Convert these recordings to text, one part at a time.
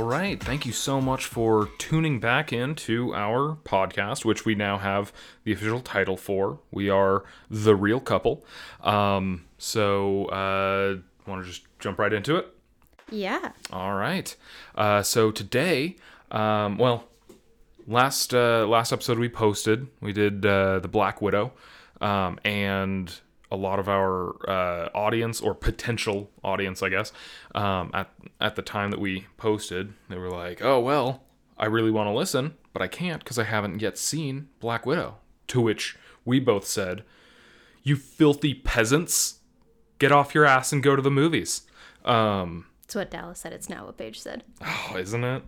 All right. Thank you so much for tuning back into our podcast, which we now have the official title for. We are The Real Couple. Um, so, uh, want to just jump right into it? Yeah. All right. Uh, so today, um, well, last uh, last episode we posted, we did uh, the Black Widow, um, and a lot of our uh, audience or potential audience, I guess, um, at at the time that we posted, they were like, "Oh well, I really want to listen, but I can't because I haven't yet seen Black Widow." To which we both said, "You filthy peasants, get off your ass and go to the movies." Um, That's what Dallas said. It's not what Paige said. Oh, isn't it?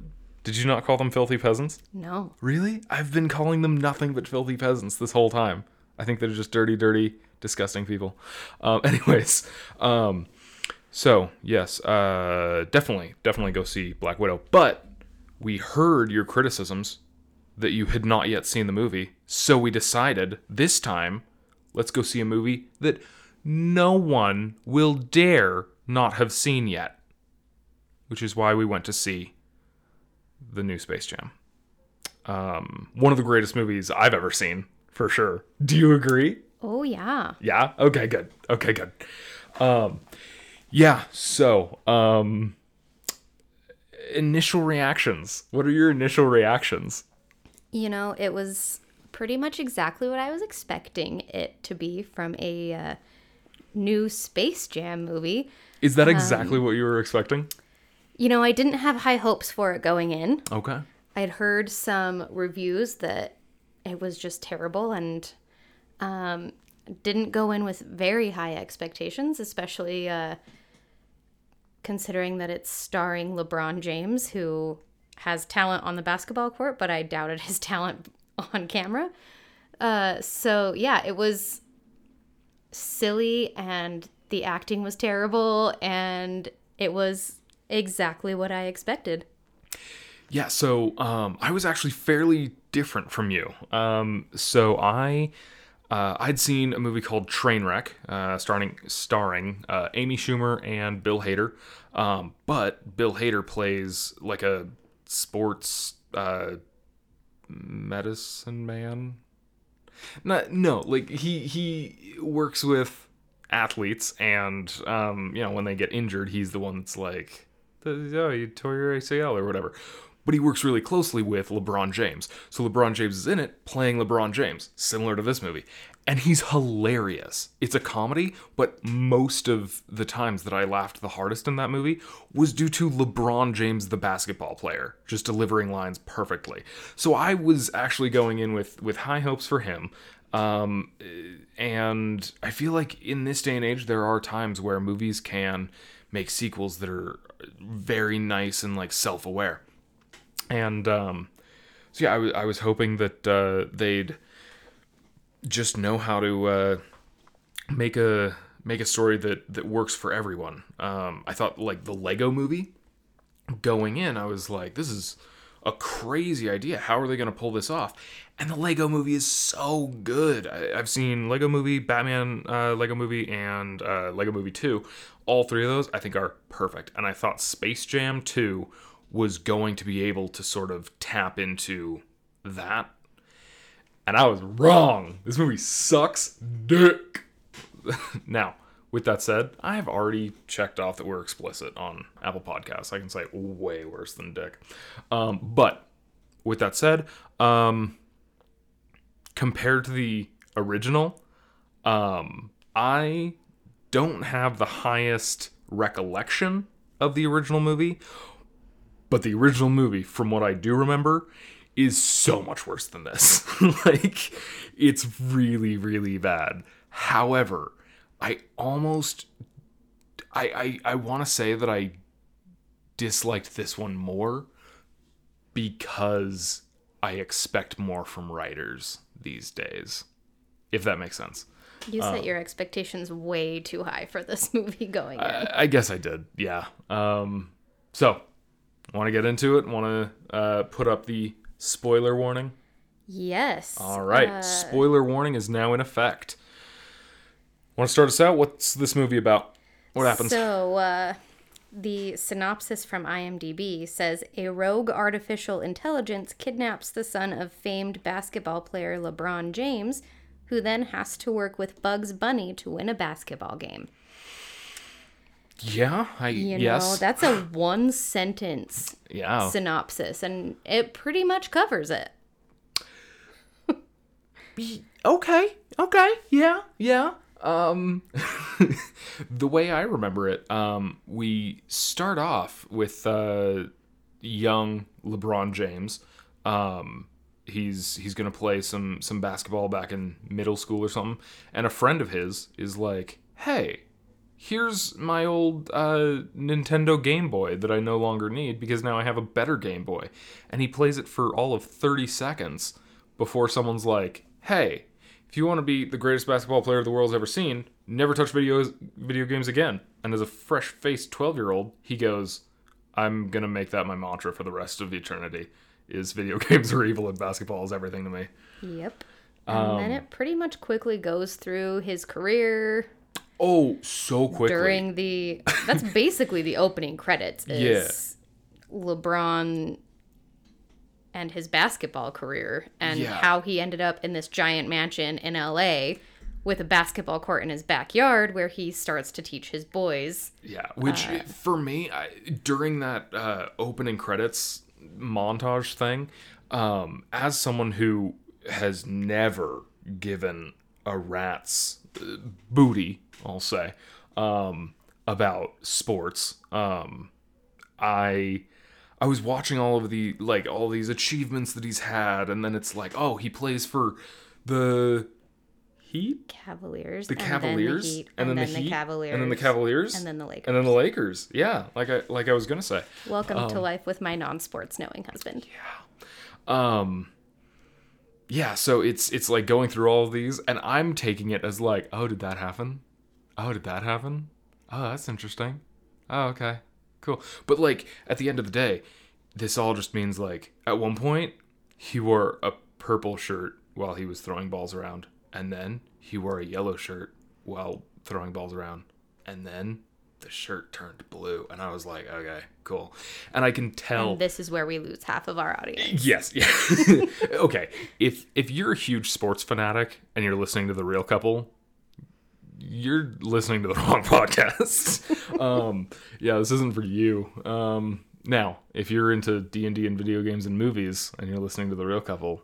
Did you not call them filthy peasants? No. Really? I've been calling them nothing but filthy peasants this whole time. I think they're just dirty, dirty, disgusting people. Um, anyways, um, so yes, uh, definitely, definitely go see Black Widow. But we heard your criticisms that you had not yet seen the movie, so we decided this time, let's go see a movie that no one will dare not have seen yet. Which is why we went to see the new Space Jam. Um, one of the greatest movies I've ever seen, for sure. Do you agree? Oh, yeah. Yeah. Okay. Good. Okay. Good. Um, yeah. So, um, initial reactions. What are your initial reactions? You know, it was pretty much exactly what I was expecting it to be from a uh, new Space Jam movie. Is that exactly what you were expecting? You know, I didn't have high hopes for it going in. Okay. I'd heard some reviews that it was just terrible and um, didn't go in with very high expectations, especially uh, considering that it's starring LeBron James, who has talent on the basketball court, but I doubted his talent on camera. Uh, so, yeah, it was silly and the acting was terrible and it was exactly what I expected. Yeah, so um, I was actually fairly different from you. Um, so I uh, I'd seen a movie called Trainwreck, uh, starring starring uh, Amy Schumer and Bill Hader. Um, but Bill Hader plays like a sports uh, medicine man. No, no, like he he works with athletes, and um, you know when they get injured, he's the one that's like, oh, you tore your ACL or whatever. But he works really closely with LeBron James. So LeBron James is in it playing LeBron James, similar to this movie. And he's hilarious. It's a comedy, but most of the times that I laughed the hardest in that movie was due to LeBron James, the basketball player, just delivering lines perfectly. So I was actually going in with, with high hopes for him. Um, and I feel like in this day and age, there are times where movies can make sequels that are very nice and like self aware. And um, so yeah, I was was hoping that uh, they'd just know how to uh, make a make a story that that works for everyone. Um, I thought like the Lego Movie going in, I was like, this is a crazy idea. How are they going to pull this off? And the Lego Movie is so good. I, I've seen Lego Movie, Batman, uh, Lego Movie, and uh, Lego Movie Two. All three of those I think are perfect. And I thought Space Jam Two was going to be able to sort of tap into that. And I was wrong. This movie sucks dick. now, with that said, I have already checked off that we're explicit on Apple Podcasts. I can say way worse than dick. Um, but with that said, um, compared to the original, um, I don't have the highest recollection of the original movie, but the original movie, from what I do remember, is so much worse than this. like, it's really, really bad. However, I almost, I, I, I want to say that I disliked this one more because I expect more from writers these days. If that makes sense. You set your expectations way too high for this movie going in. I, I guess I did. Yeah. Um, so, want to get into it? Want to uh, put up the spoiler warning? yes. All right. Uh, spoiler warning is now in effect. Want to start us out? What's this movie about? What happens? So, uh, the synopsis from IMDb says a rogue artificial intelligence kidnaps the son of famed basketball player LeBron James, who then has to work with Bugs Bunny to win a basketball game. Yeah, I You yes. know, that's a one sentence yeah. synopsis, and it pretty much covers it. okay. Okay. Yeah. Yeah. Um the way I remember it, um we start off with uh young LeBron James. Um he's he's going to play some some basketball back in middle school or something and a friend of his is like, "Hey, here's my old uh, Nintendo Game Boy that I no longer need because now I have a better Game Boy. And he plays it for all of 30 seconds before someone's like, hey, if you want to be the greatest basketball player the world's ever seen, never touch videos, video games again. And as a fresh faced 12 year old, he goes, I'm going to make that my mantra for the rest of eternity. Is video games are evil and basketball is everything to me. Yep. And Um, then it pretty much quickly goes through his career Oh, so quickly. during the. That's basically the opening credits. Is LeBron and his basketball career and Yeah. how he ended up in this giant mansion in LA with a basketball court in his backyard where he starts to teach his boys. Yeah, which for me, I, during that uh, opening credits montage thing, um, as someone who has never given a rat's uh, booty, I'll say, um, about sports, um, I. I was watching all of the like all these achievements that he's had, and then it's like, oh, he plays for the Heat, Cavaliers. the and Cavaliers, Then the Heat, and, then, the, the Heat, Cavaliers. and then the Cavaliers, And then the Lakers. and then the Lakers. Yeah, like I like I was gonna say. Welcome to life with my non-sports knowing husband. Um, yeah. So it's it's like going through all of these, and I'm taking it as like, oh, did that happen? Oh, did that happen? Oh, that's interesting. Oh, okay, cool. But like at the end of the day, this all just means like at one point he wore a purple shirt while he was throwing balls around, and then he wore a yellow shirt while throwing balls around, and then the shirt turned blue, and I was like, okay, cool. And I can tell. And this is where we lose half of our audience. Yes. Yeah. okay. If if you're a huge sports fanatic and you're listening to the Real Couple, you're listening to the wrong podcast. um, yeah, this isn't for you. Um, now, if you're into D and D and video games and movies and you're listening to the Real Couple,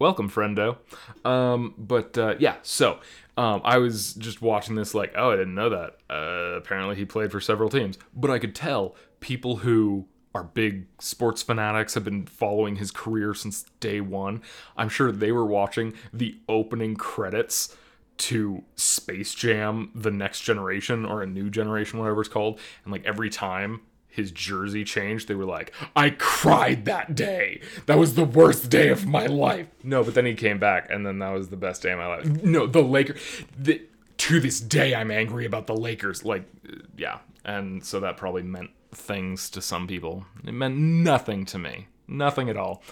welcome, friendo. Um, but uh, yeah, so um, I was just watching this, like, oh, I didn't know that. Uh, apparently, he played for several teams, but I could tell people who are big sports fanatics have been following his career since day one. I'm sure they were watching the opening credits to Space Jam: The Next Generation or a New Generation, whatever it's called, and like every time his jersey changed, they were like, I cried that day. That was the worst day of my life. No, but then he came back, and then that was the best day of my life. No, the Lakers. The, to this day, I'm angry about the Lakers. Like, yeah. And so that probably meant things to some people. It meant nothing to me. Nothing at all.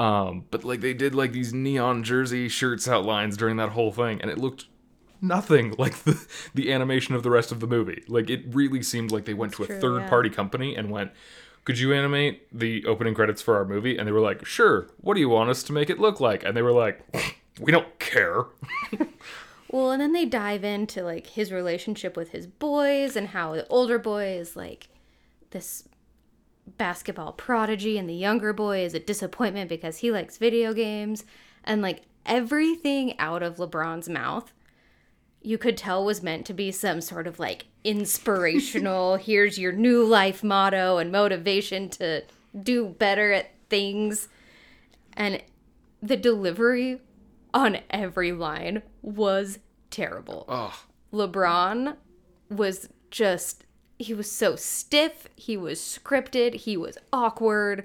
Um, but like they did like these neon jersey shirts outlines during that whole thing, and it looked nothing like the the animation of the rest of the movie. Like it really seemed like they went to a true, third yeah. party company and went, "Could you animate the opening credits for our movie?" And they were like, "Sure. What do you want us to make it look like?" And they were like, "We don't care." Well, and then they dive into like his relationship with his boys and how the older boy is like this basketball prodigy and the younger boy is a disappointment because he likes video games. And like everything out of LeBron's mouth you could tell was meant to be some sort of like inspirational here's your new life motto and motivation to do better at things. And the delivery on every line was terrible. Oh, LeBron was just he was so stiff, he was scripted, he was awkward.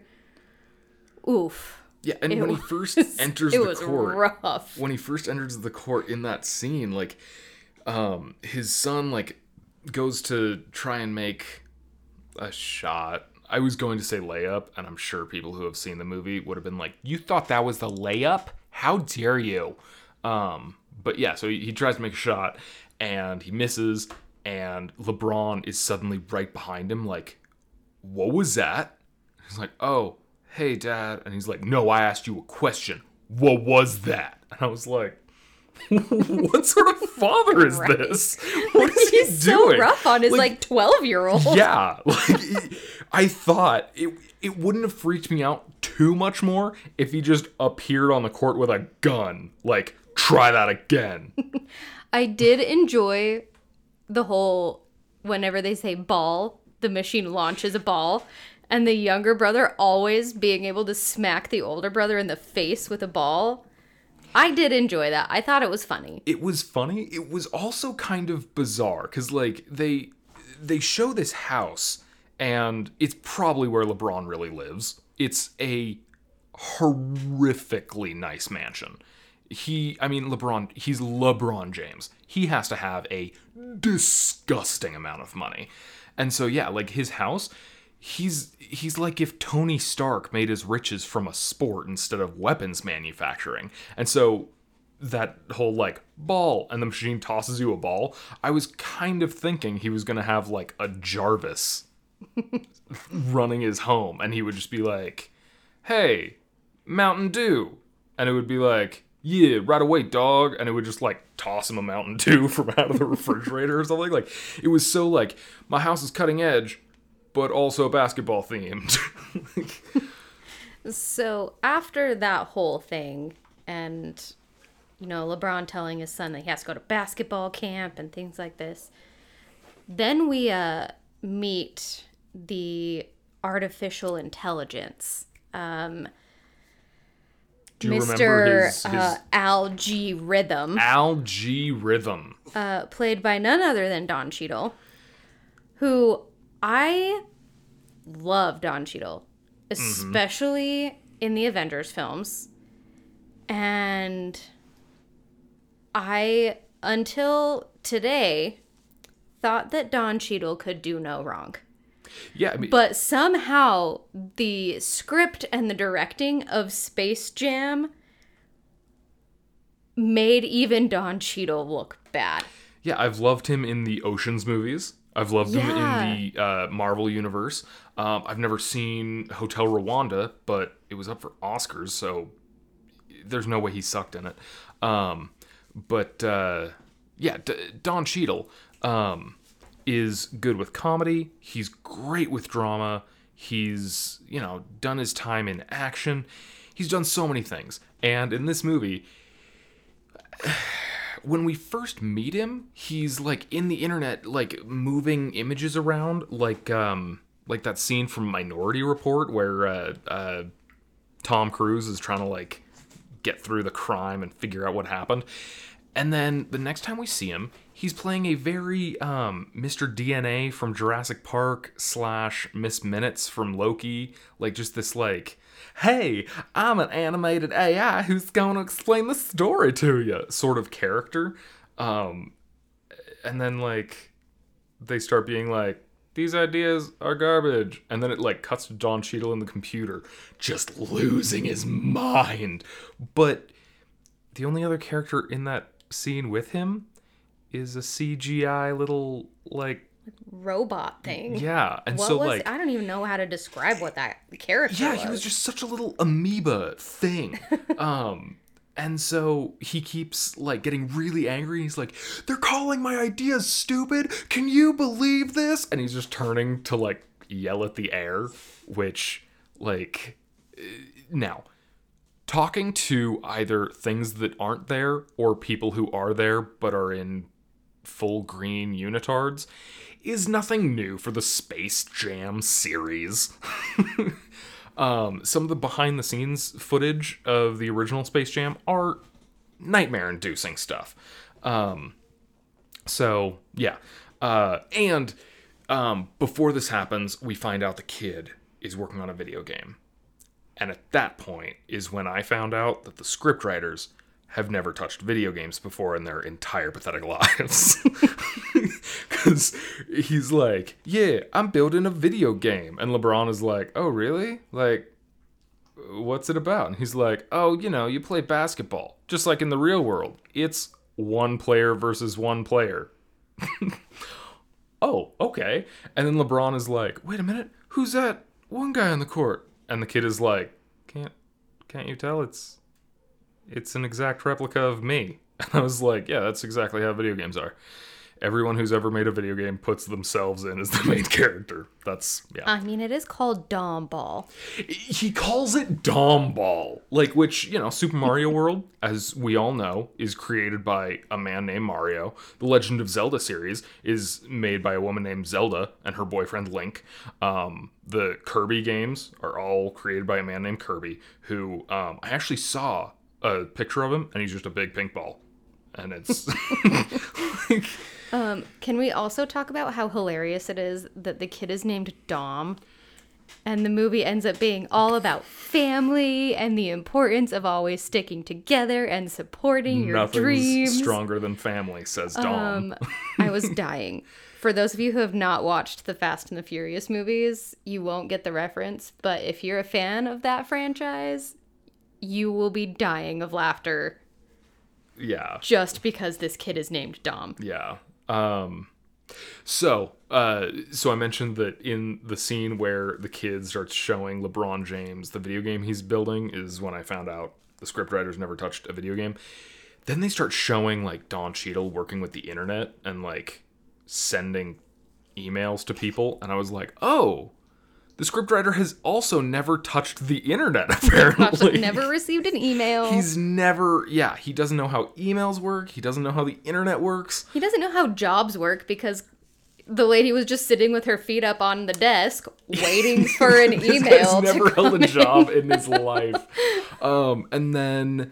Oof. yeah. And It when he first enters it the was court, rough. when he first enters the court in that scene, like um his son like goes to try and make a shot. I was going to say layup, and I'm sure people who have seen the movie would have been like, "You thought that was the layup? How dare you?" Um, but yeah, so he, he tries to make a shot, and he misses, and LeBron is suddenly right behind him, like, what was that? He's like, oh, hey, dad. And he's like, no, I asked you a question. What was that? And I was like, what sort of father is Right. this? What is he He's so rough on his Like, like twelve year old. yeah, like I thought it it wouldn't have freaked me out too much more if he just appeared on the court with a gun. Like, try that again. I did enjoy the whole whenever they say ball, the machine launches a ball, and the younger brother always being able to smack the older brother in the face with a ball. I did enjoy that. I thought it was funny. it was funny. It was also kind of bizarre because like they they show this house and it's probably where LeBron really lives. It's a horrifically nice mansion. He, I mean, LeBron, he's LeBron James. He has to have a disgusting amount of money. And so, yeah, like his house, he's he's like if Tony Stark made his riches from a sport instead of weapons manufacturing. And so that whole like ball and the machine tosses you a ball, I was kind of thinking he was going to have like a Jarvis running his home and he would just be like, "Hey, Mountain Dew." And it would be like, "Yeah, right away, dog." And it would just like toss him a Mountain Dew from out of the refrigerator or something. Like it was so like my house is cutting edge but also basketball themed. So after that whole thing, and you know, LeBron telling his son that he has to go to basketball camp and things like this, then we uh, meet the artificial intelligence. Um, Do you remember Mr. his, his Uh, Al G. Rhythm, Al G rhythm? uh, played by none other than Don Cheadle, who I love Don Cheadle, especially in the Avengers films. And I, until today, thought that Don Cheadle could do no wrong. Yeah, I mean, But somehow the script and the directing of Space Jam made even Don Cheadle look bad. yeah, I've loved him in the Ocean's movies. I've loved him in the uh, Marvel universe. Um, I've never seen Hotel Rwanda, but it was up for Oscars, so there's no way he sucked in it. Um, but uh, yeah, D- Don Cheadle um, is good with comedy. He's great with drama. He's you know done his time in action. He's done so many things, and in this movie, when we first meet him, he's like in the internet, like moving images around, like um, like that scene from Minority Report where uh, uh, Tom Cruise is trying to like get through the crime and figure out what happened. And then the next time we see him, he's playing a very um, Mr. DNA from Jurassic Park slash Miss Minutes from Loki, like just this like, hey, I'm an animated AI who's going to explain the story to you sort of character. Um, and then like they start being like, these ideas are garbage. And then it like cuts to Don Cheadle in the computer, just losing his mind. But the only other character in that scene with him is a CGI little like Robot thing. yeah, and What so was like I don't even know how to describe what that character yeah, was. he was just such a little amoeba thing. um and so he keeps like getting really angry. He's like, "They're calling my ideas stupid. Can you believe this?" And he's just turning to like yell at the air, which like uh, now talking to either things that aren't there or people who are there but are in full green unitards is nothing new for the Space Jam series. um, some of the behind the scenes footage of the original Space Jam are nightmare inducing stuff. Um, so, yeah. Uh, and um, before this happens, we find out the kid is working on a video game. And at that point is when I found out that the scriptwriters have never touched video games before in their entire pathetic lives. Because he's like, yeah, I'm building a video game. And LeBron is like, oh, really? Like, what's it about? And he's like, oh, you know, you play basketball, just like in the real world. It's one player versus one player. oh, okay. And then LeBron is like, wait a minute, who's that one guy on the court? And the kid is like, can't, can't you tell? It's, it's an exact replica of me. And I was like, yeah, that's exactly how video games are. Everyone who's ever made a video game puts themselves in as the main character. That's yeah. I mean, it is called Dom Ball. he calls it Dom Ball, like which you know, Super Mario World, as we all know, is created by a man named Mario. The Legend of Zelda series is made by a woman named Zelda and her boyfriend Link. Um, the Kirby games are all created by a man named Kirby, who um, I actually saw a picture of him, and he's just a big pink ball, and it's like, Um, can we also talk about how hilarious it is that the kid is named Dom? And the movie ends up being all about family and the importance of always sticking together and supporting your nothing's dreams. stronger than family, says Dom. Um, I was dying. For those of you who have not watched the Fast and the Furious movies, you won't get the reference. But if you're a fan of that franchise, you will be dying of laughter yeah. just because this kid is named Dom. Yeah. Um so uh so I mentioned that in the scene where the kid starts showing LeBron James the video game he's building is when I found out the scriptwriters never touched a video game. Then they start showing like Don Cheadle working with the internet and like sending emails to people and I was like, "Oh, the scriptwriter has also never touched the internet apparently." Never received an email. He's never, yeah, he doesn't know how emails work. He doesn't know how the internet works. He doesn't know how jobs work because the lady was just sitting with her feet up on the desk waiting for an email. He's never held come a job in his life. Um, and then,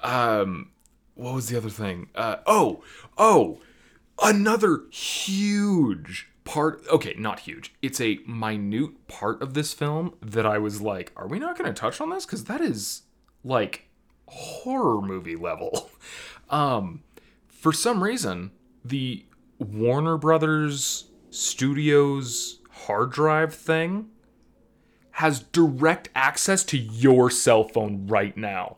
um, what was the other thing? Uh, oh, oh, another huge part. Okay, not huge. It's a minute part of this film that I was like, are we not going to touch on this? Because that is like horror movie level. Um, for some reason, the Warner Brothers Studios hard drive thing has direct access to your cell phone right now.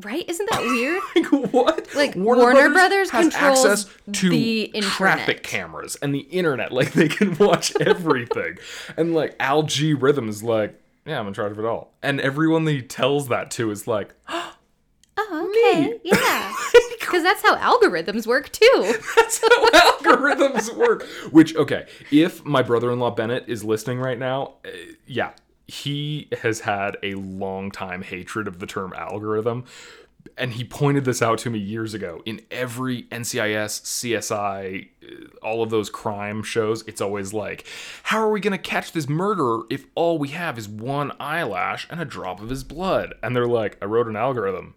Right? Isn't that weird? Like what? Like, Warner Brothers has controls access to the internet. traffic cameras and the internet. Like they can watch everything. and like Al G Rhythm is like, yeah, I'm in charge of it all. And everyone that he tells that to is like, oh, okay. Yeah. Because that's how algorithms work too. That's how algorithms work. Which, okay, if my brother in law Bennett is listening right now, uh, yeah, he has had a long time hatred of the term algorithm. And he pointed this out to me years ago. In every NCIS, CSI, uh, all of those crime shows, it's always like, how are we going to catch this murderer if all we have is one eyelash and a drop of his blood? And they're like, I wrote an algorithm.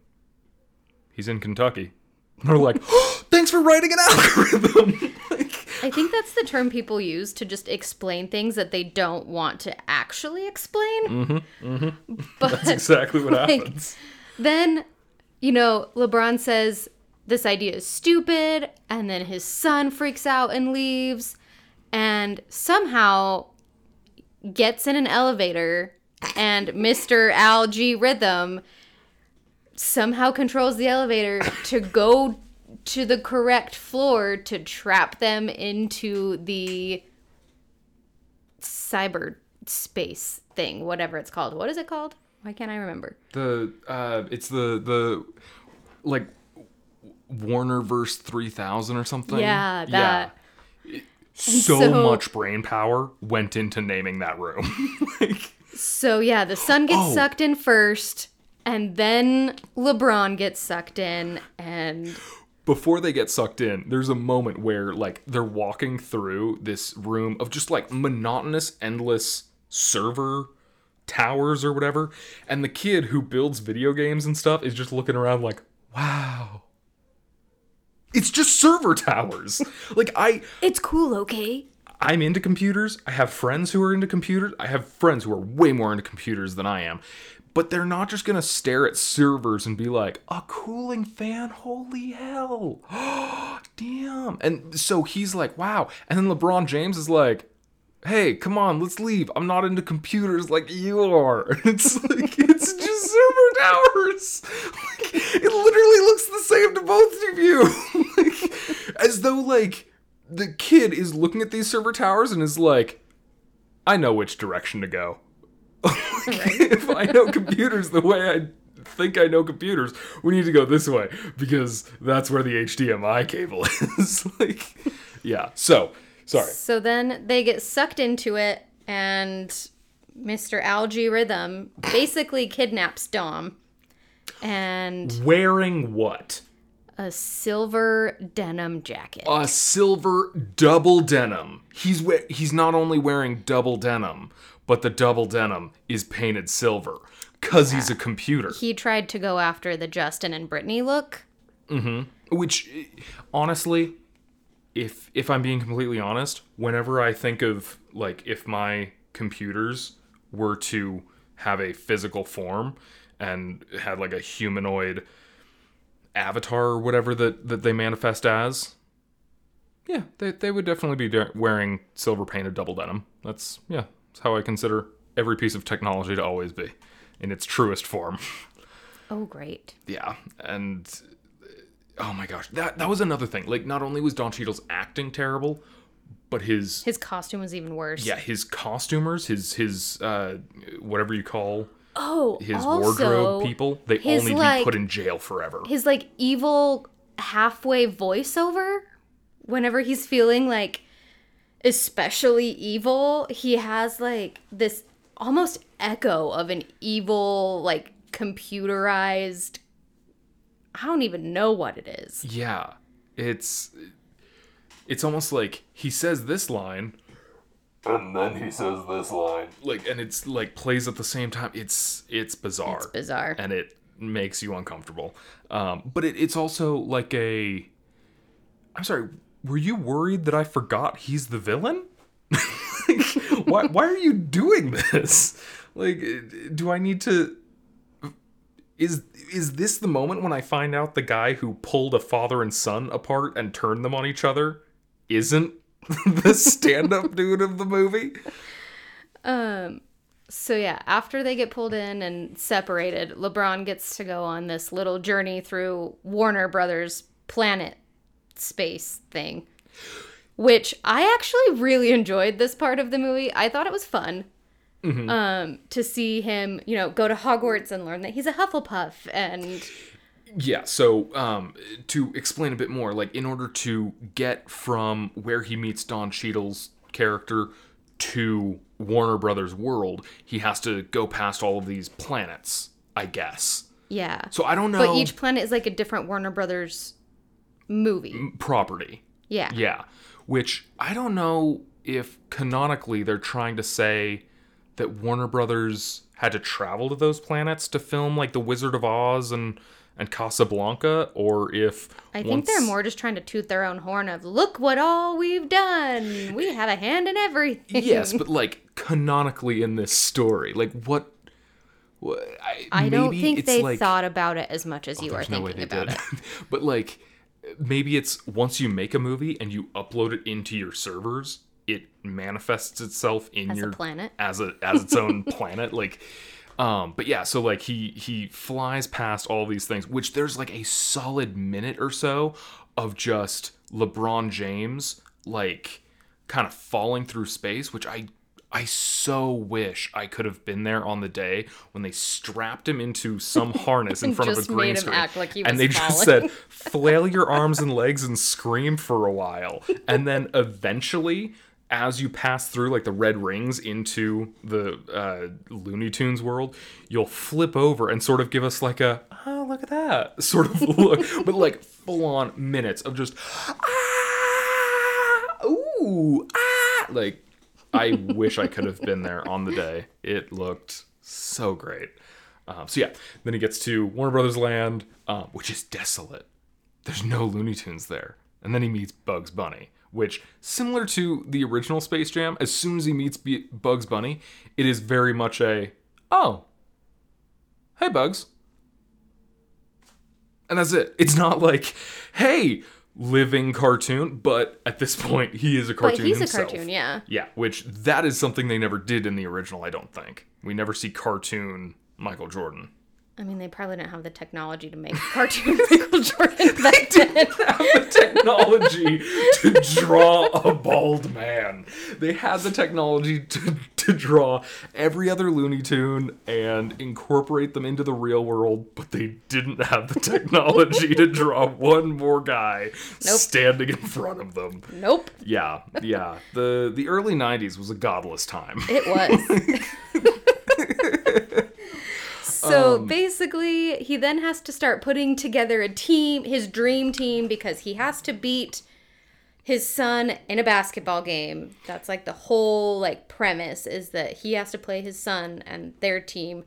He's in Kentucky. And they're like, thanks for writing an algorithm. like, I think that's the term people use to just explain things that they don't want to actually explain. Mm-hmm. Mm-hmm. But that's exactly what like, happens. then, you know, LeBron says this idea is stupid, and then his son freaks out and leaves, and somehow gets in an elevator, and Mr. Al G Rhythm somehow controls the elevator to go to the correct floor to trap them into the cyber space thing, whatever it's called. What is it called? Why can't I remember? The uh, it's the the like Warner verse three thousand or something. Yeah, that. So, so- much brain power went into naming that room. like, So yeah, the son gets Oh. sucked in first, and then LeBron gets sucked in, and before they get sucked in, there's a moment where like they're walking through this room of just like monotonous, endless server towers or whatever, and the kid who builds video games and stuff is just looking around like, wow. It's just server towers. like I it's cool, okay? I'm into computers. I have friends who are into computers. I have friends who are way more into computers than I am. But they're not just going to stare at servers and be like, a cooling fan? Holy hell. Damn. And so he's like, wow. And then LeBron James is like, hey, come on, let's leave. I'm not into computers like you are. It's like, it's just server towers. Like, it literally looks the same to both of you. like, as though, like, the kid is looking at these server towers and is like, I know which direction to go. if I know computers the way I think I know computers, we need to go this way because that's where the HDMI cable is. like, yeah. So, sorry. So then they get sucked into it, and Mr. Al G Rhythm basically kidnaps Dom and Wearing what? A silver denim jacket. A silver double denim. He's we- he's not only wearing double denim, but the double denim is painted silver cuz he's a computer. he tried to go after the Justin and Brittany look. Mm-hmm. Which honestly, if if I'm being completely honest, whenever I think of like if my computers were to have a physical form and had like a humanoid avatar or whatever that that they manifest as, yeah, they they would definitely be wearing silver painted double denim. That's yeah, that's how I consider every piece of technology to always be in its truest form. Oh, great. Yeah, and oh my gosh, that that was another thing. Like, not only was Don Cheadle's acting terrible, but his His costume was even worse. yeah his costumers, his his uh whatever you call Oh, his also, wardrobe people, they his, to like- be put in jail forever. his like evil halfway voiceover whenever he's feeling like especially evil he has like this almost echo of an evil like computerized i don't even know what it is yeah, it's it's almost like he says this line and then he says this line like and it's like plays at the same time it's it's bizarre it's bizarre and it makes you uncomfortable. Um, but it, it's also like a. I'm sorry. Were you worried that I forgot he's the villain? like, why? Why are you doing this? Like, do I need to? Is is this the moment when I find out the guy who pulled a father and son apart and turned them on each other isn't the stand-up dude of the movie? um so yeah after they get pulled in and separated lebron gets to go on this little journey through warner brothers planet space thing which i actually really enjoyed this part of the movie i thought it was fun um to see him you know go to hogwarts and learn that he's a hufflepuff and Yeah, so um, to explain a bit more, like in order to get from where he meets Don Cheadle's character to Warner Brothers world, he has to go past all of these planets, I guess. yeah So I don't know but each planet is like a different warner brothers movie property. yeah Yeah, which I don't know if canonically they're trying to say that Warner Brothers had to travel to those planets to film like The Wizard of Oz and and Casablanca, or if I think they're more just trying to toot their own horn of look what all we've done. We have a hand in everything. yes, but like canonically in this story, like what? what I, I don't think they like, thought about it as much as oh, you are no way thinking they about did. it. but like, maybe it's once you make a movie and you upload it into your servers, it manifests itself in As a your planet? as a as its own planet. Like, um, but yeah, so like he he flies past all these things, which there's like a solid minute or so of just LeBron James like kind of falling through space, which I I so wish I could have been there on the day when they strapped him into some harness in front of a green screen. act like he and they just said, flail your arms and legs and scream for a while. And then eventually, as you pass through like the red rings into the uh, Looney Tunes world, you'll flip over and sort of give us like a, oh, look at that sort of look. but like full on minutes of just, ah, ooh, ah. Like, I wish I could have been there on the day. It looked so great. Um, so yeah, then he gets to Warner Brothers Land, um, which is desolate. There's no Looney Tunes there, and then he meets Bugs Bunny, which similar to the original Space Jam. As soon as he meets B- Bugs Bunny, it is very much a oh, hey Bugs, and that's it. It's not like hey living cartoon, but at this point he is a But cartoon he's a cartoon, yeah. Yeah, which that is something they never did in the original, I don't think. We never see cartoon Michael Jordan I mean, they probably didn't have the technology to make cartoon Michael Jordan back then. have the technology to draw a bald man. They had the technology to, to draw every other Looney Tune and incorporate them into the real world, but they didn't have the technology to draw one more guy Nope. standing in front of them. Nope, Yeah, yeah. The the early 90s was a godless time. it was. so Um, basically, he then has to start putting together a team, his dream team, because he has to beat his son in a basketball game. That's like the whole like premise is that he has to play his son and their team.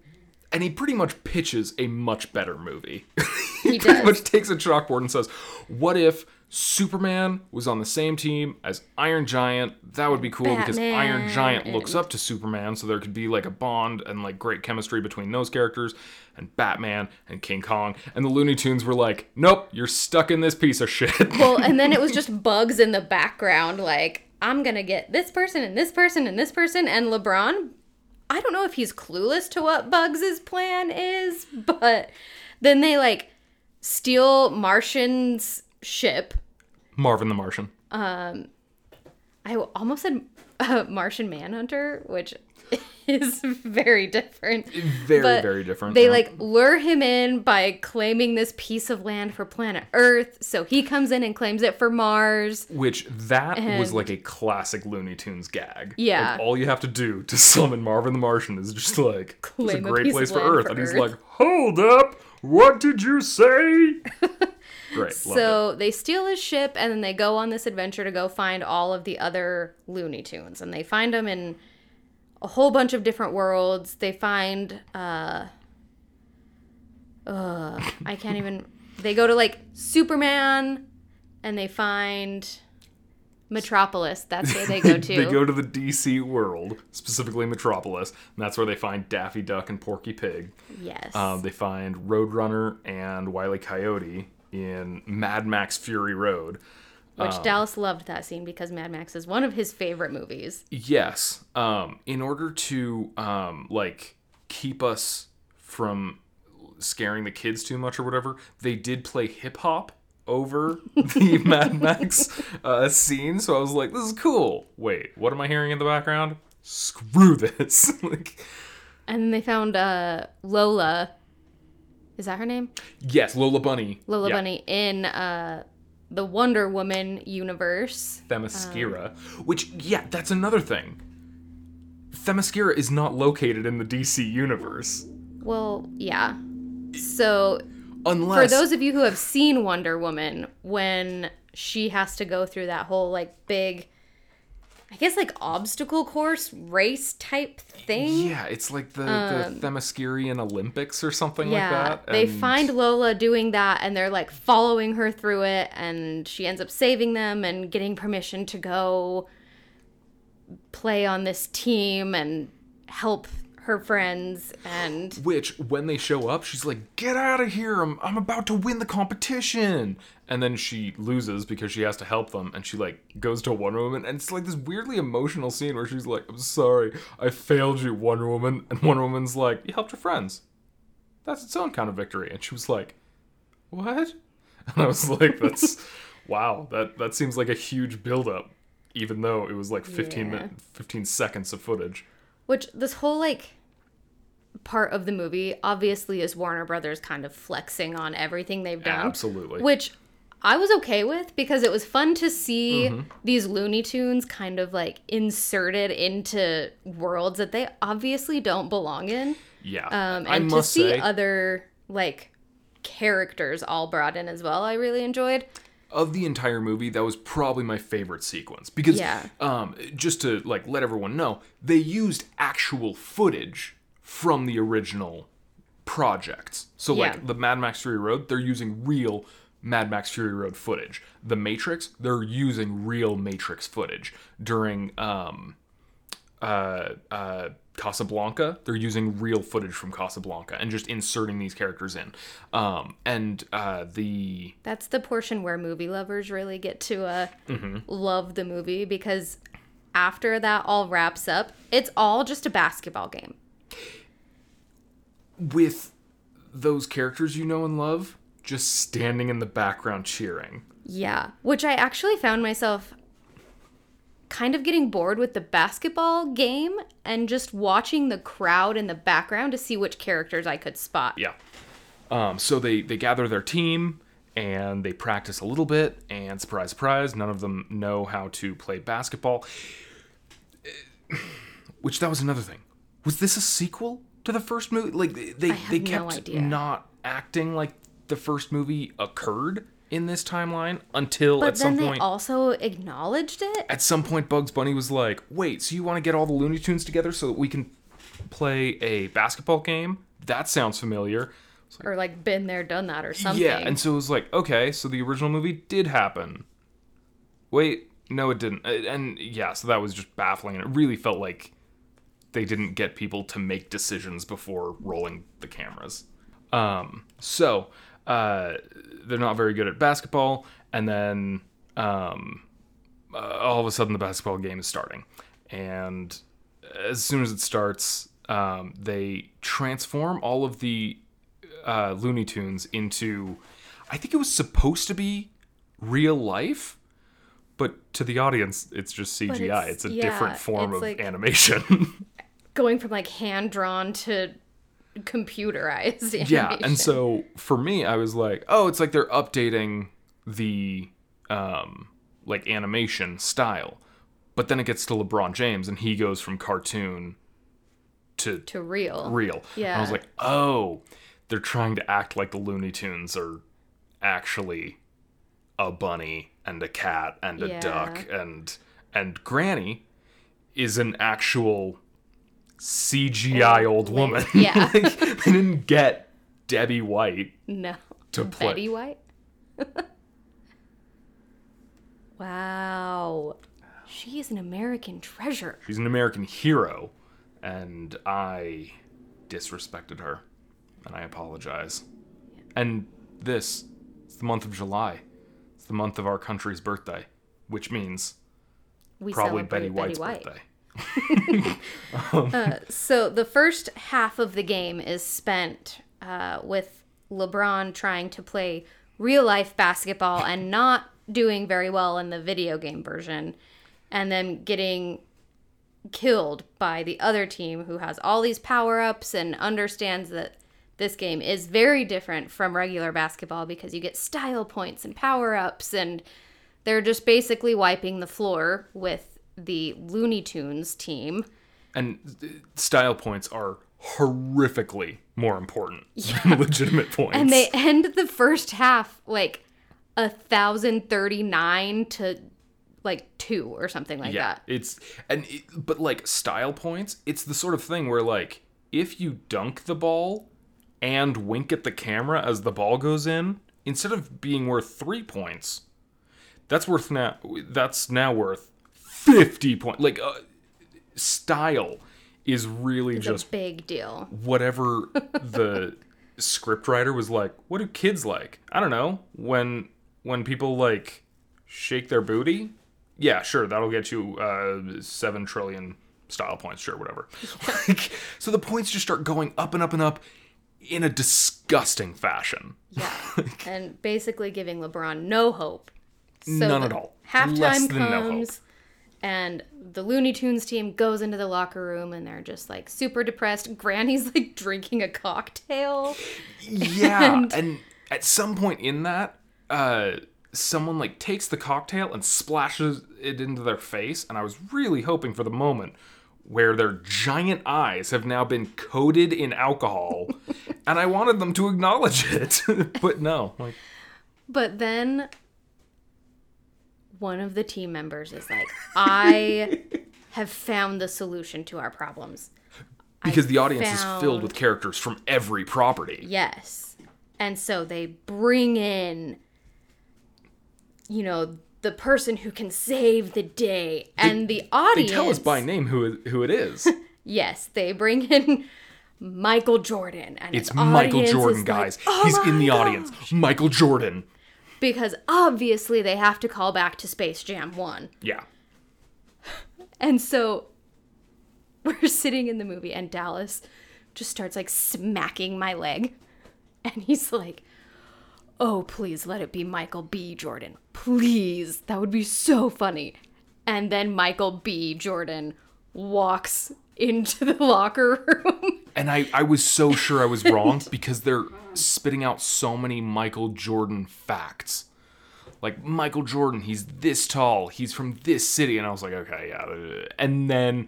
and he pretty much pitches a much better movie. He pretty does. much takes a chalkboard and says, "What if Superman was on the same team as Iron Giant? That would be cool because Iron Giant looks up to Superman, so there could be like a bond and like great chemistry between those characters." And Batman and King Kong and the Looney Tunes were like, "Nope, you're stuck in this piece of shit." Well, and then it was just bugs in the background, like, I'm gonna get this person and this person and this person. And LeBron, I don't know if he's clueless to what Bugs' plan is, but then they like steal Martian's ship. Marvin the Martian. Um, I almost said uh, Martian Manhunter, which is very different. Very, But very different. They yeah. like lure him in by claiming this piece of land for planet Earth. So he comes in and claims it for Mars. Which that was like a classic Looney Tunes gag. Yeah. Like, all you have to do to summon Marvin the Martian is just like it's a Claim a great piece place for Earth, for and he's like, "Hold up, what did you say?" Great. So they steal his ship and then they go on this adventure to go find all of the other Looney Tunes. And they find them in a whole bunch of different worlds. They find uh uh I can't even they go to like Superman and they find Metropolis. That's where they go to. they go to the DC world, specifically Metropolis, and that's where they find Daffy Duck and Porky Pig. yes. Um, they find Roadrunner and Wile E. Coyote in Mad Max Fury Road. which Dallas loved that scene because Mad Max is one of his favorite movies. Yes. Um, in order to um, like keep us from scaring the kids too much or whatever, they did play hip hop over the Mad Max uh, scene. So I was like, "This is cool." Wait, what am I hearing in the background? Screw this! like, And they found uh Lola. Is that her name? yes, Lola Bunny. Lola Yeah, Bunny in uh the Wonder Woman universe. Themyscira. Um, Which, yeah, that's another thing. Themyscira is not located in the DC universe. Well, yeah. So Unless for those of you who have seen Wonder Woman, when she has to go through that whole like big I guess like obstacle course race type thing. Yeah, it's like the, the Themyscirian Olympics or something Um, Yeah, like that. they find Lola doing that and they're like following her through it and she ends up saving them and getting permission to go play on this team and help her friends and Which, when they show up, she's like, "Get out of here! I'm I'm about to win the competition." And then she loses because she has to help them, and she like goes to Wonder Woman, and it's like this weirdly emotional scene where she's like, "I'm sorry, I failed you, Wonder Woman," and Wonder Woman's like, "You helped your friends. That's its own kind of victory." And she was like, "What?" And I was like, "That's wow. That that seems like a huge buildup, even though it was like 15 Yeah. 15 seconds of footage." which this whole like part of the movie obviously is Warner Brothers kind of flexing on everything they've done. Absolutely. Which I was okay with because it was fun to see Mm-hmm. these Looney Tunes kind of like inserted into worlds that they obviously don't belong in. Yeah, Um, I and to see say, other like characters all brought in as well, I really enjoyed. of the entire movie, that was probably my favorite sequence because, Yeah. um, just to like let everyone know, they used actual footage from the original projects. So Yeah. like the Mad Max Fury Road, they're using real Mad Max Fury Road footage. The Matrix, they're using real Matrix footage during um, uh, uh, Casablanca, they're using real footage from Casablanca and just inserting these characters in. Um, and uh, the That's the portion where movie lovers really get to uh, Mm-hmm. love the movie because after that all wraps up, it's all just a basketball game. with those characters you know and love just standing in the background cheering. Yeah, which I actually found myself kind of getting bored with the basketball game and just watching the crowd in the background to see which characters I could spot. Yeah. Um, so they they gather their team and they practice a little bit and surprise surprise none of them know how to play basketball which that was another thing was this a sequel to the first movie like they they, they no kept idea. not acting like the first movie occurred in this timeline until But at some then they point also acknowledged it. at some point Bugs Bunny was like, "Wait, so you want to get all the Looney Tunes together so that we can play a basketball game? That sounds familiar." Or like been there, done that, or something. Yeah, and so it was like, okay, so the original movie did happen. Wait, no, it didn't. Uh, And yeah, so that was just baffling, and it really felt like they didn't get people to make decisions before rolling the cameras. Um, so uh, they're not very good at basketball, and then um, uh, all of a sudden the basketball game is starting, and as soon as it starts, um, they transform all of the uh, Looney Tunes into, I think it was supposed to be real life, but to the audience, it's just CGI. it's- It's, a yeah, different form of like- animation. Going from like hand drawn to computerized. yeah, animation. and so for me, I was like, oh, it's like they're updating the um, like animation style, but then it gets to LeBron James, and he goes from cartoon to to real. real. And I was like, oh, they're trying to act like the Looney Tunes are actually a bunny and a cat and a Yeah. duck and and Granny is an actual CGI old, Old woman. Yeah. Like, they didn't get Debbie White. No. To play- Betty White. wow. She is an American treasure. She's an American hero, and I disrespected her, and I apologize. And this, it's the month of July. It's the month of our country's birthday, which means We probably Betty White's White. birthday. So the first half of the game is spent uh, with LeBron trying to play real life basketball and not doing very well in the video game version, and then getting killed by the other team who has all these power ups and understands that this game is very different from regular basketball because you get style points and power ups, and they're just basically wiping the floor with the Looney Tunes team. And style points are horrifically more important than legitimate points. And they end the first half like a thousand thirty nine to like two or something like yeah, that. it's and it, but like style points, it's the sort of thing where like if you dunk the ball and wink at the camera as the ball goes in, instead of being worth three points, that's worth now. That's now worth fifty points. Like uh, style is really It's just a big deal. whatever the scriptwriter was like what do kids like i don't know when when people like shake their booty yeah sure that'll get you uh 7 trillion style points sure whatever like, so the points just start going up and up and up in a disgusting fashion Yeah. and basically giving LeBron no hope. So None at all. Halftime than no comes and the Looney Tunes team goes into the locker room and they're just like super depressed. Granny's like drinking a cocktail. yeah And- and at some point in that uh someone like takes the cocktail and splashes it into their face and i was really hoping for the moment where their giant eyes have now been coated in alcohol and i wanted them to acknowledge it but no like But then one of the team members is like, I have found the solution to our problems. because the audience is filled with characters from every property Yes. And so they bring in, you know, the person who can save the day. And the audience. they tell us by name who who it is Yes, they bring in Michael Jordan. And it's oh michael jordan guys Like, oh he's in the gosh." audience michael jordan Because obviously they have to call back to Space Jam 1. yeah And so we're sitting in the movie, and Dallas just starts like smacking my leg. And he's like, oh, please let it be Michael B. Jordan. Please. That would be so funny. And then Michael B. Jordan walks into the locker room. And I, I was so sure I was wrong because they're spitting out so many Michael Jordan facts. Like, Michael Jordan, he's this tall, he's from this city. And I was like, okay, yeah. And then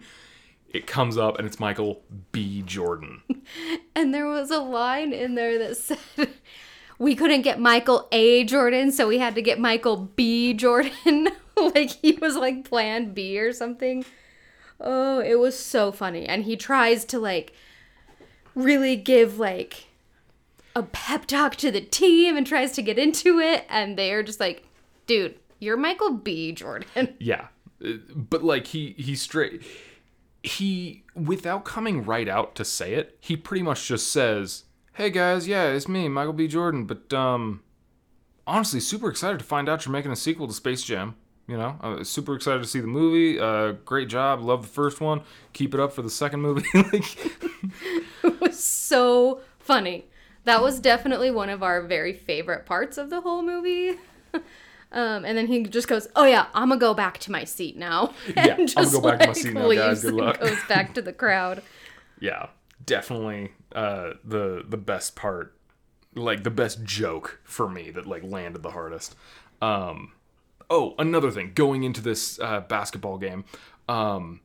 it comes up and it's Michael B. Jordan. And there was a line in there that said, we couldn't get Michael A. Jordan, so we had to get Michael B. Jordan. like he was like plan B or something. Oh, it was so funny. And he tries to like really give like a pep talk to the team and tries to get into it. And they are just like, dude, you're Michael B. Jordan. Yeah. Uh, But like he he straight he without coming right out to say it, he pretty much just says, "Hey guys, yeah, it's me, Michael B. Jordan, but um honestly super excited to find out you're making a sequel to Space Jam." You know, uh, super excited to see the movie. Uh, great job. Love the first one. Keep it up for the second movie. like, It was so funny. That was definitely one of our very favorite parts of the whole movie. Um, and then he just goes, "Oh yeah, I'm gonna go back to my seat now." Yeah, and I'm gonna go back to my seat now, guys. Good luck. Goes back to the crowd. yeah, definitely uh, the the best part, like the best joke for me that like landed the hardest. Um, oh, another thing going into this uh, basketball game. Um,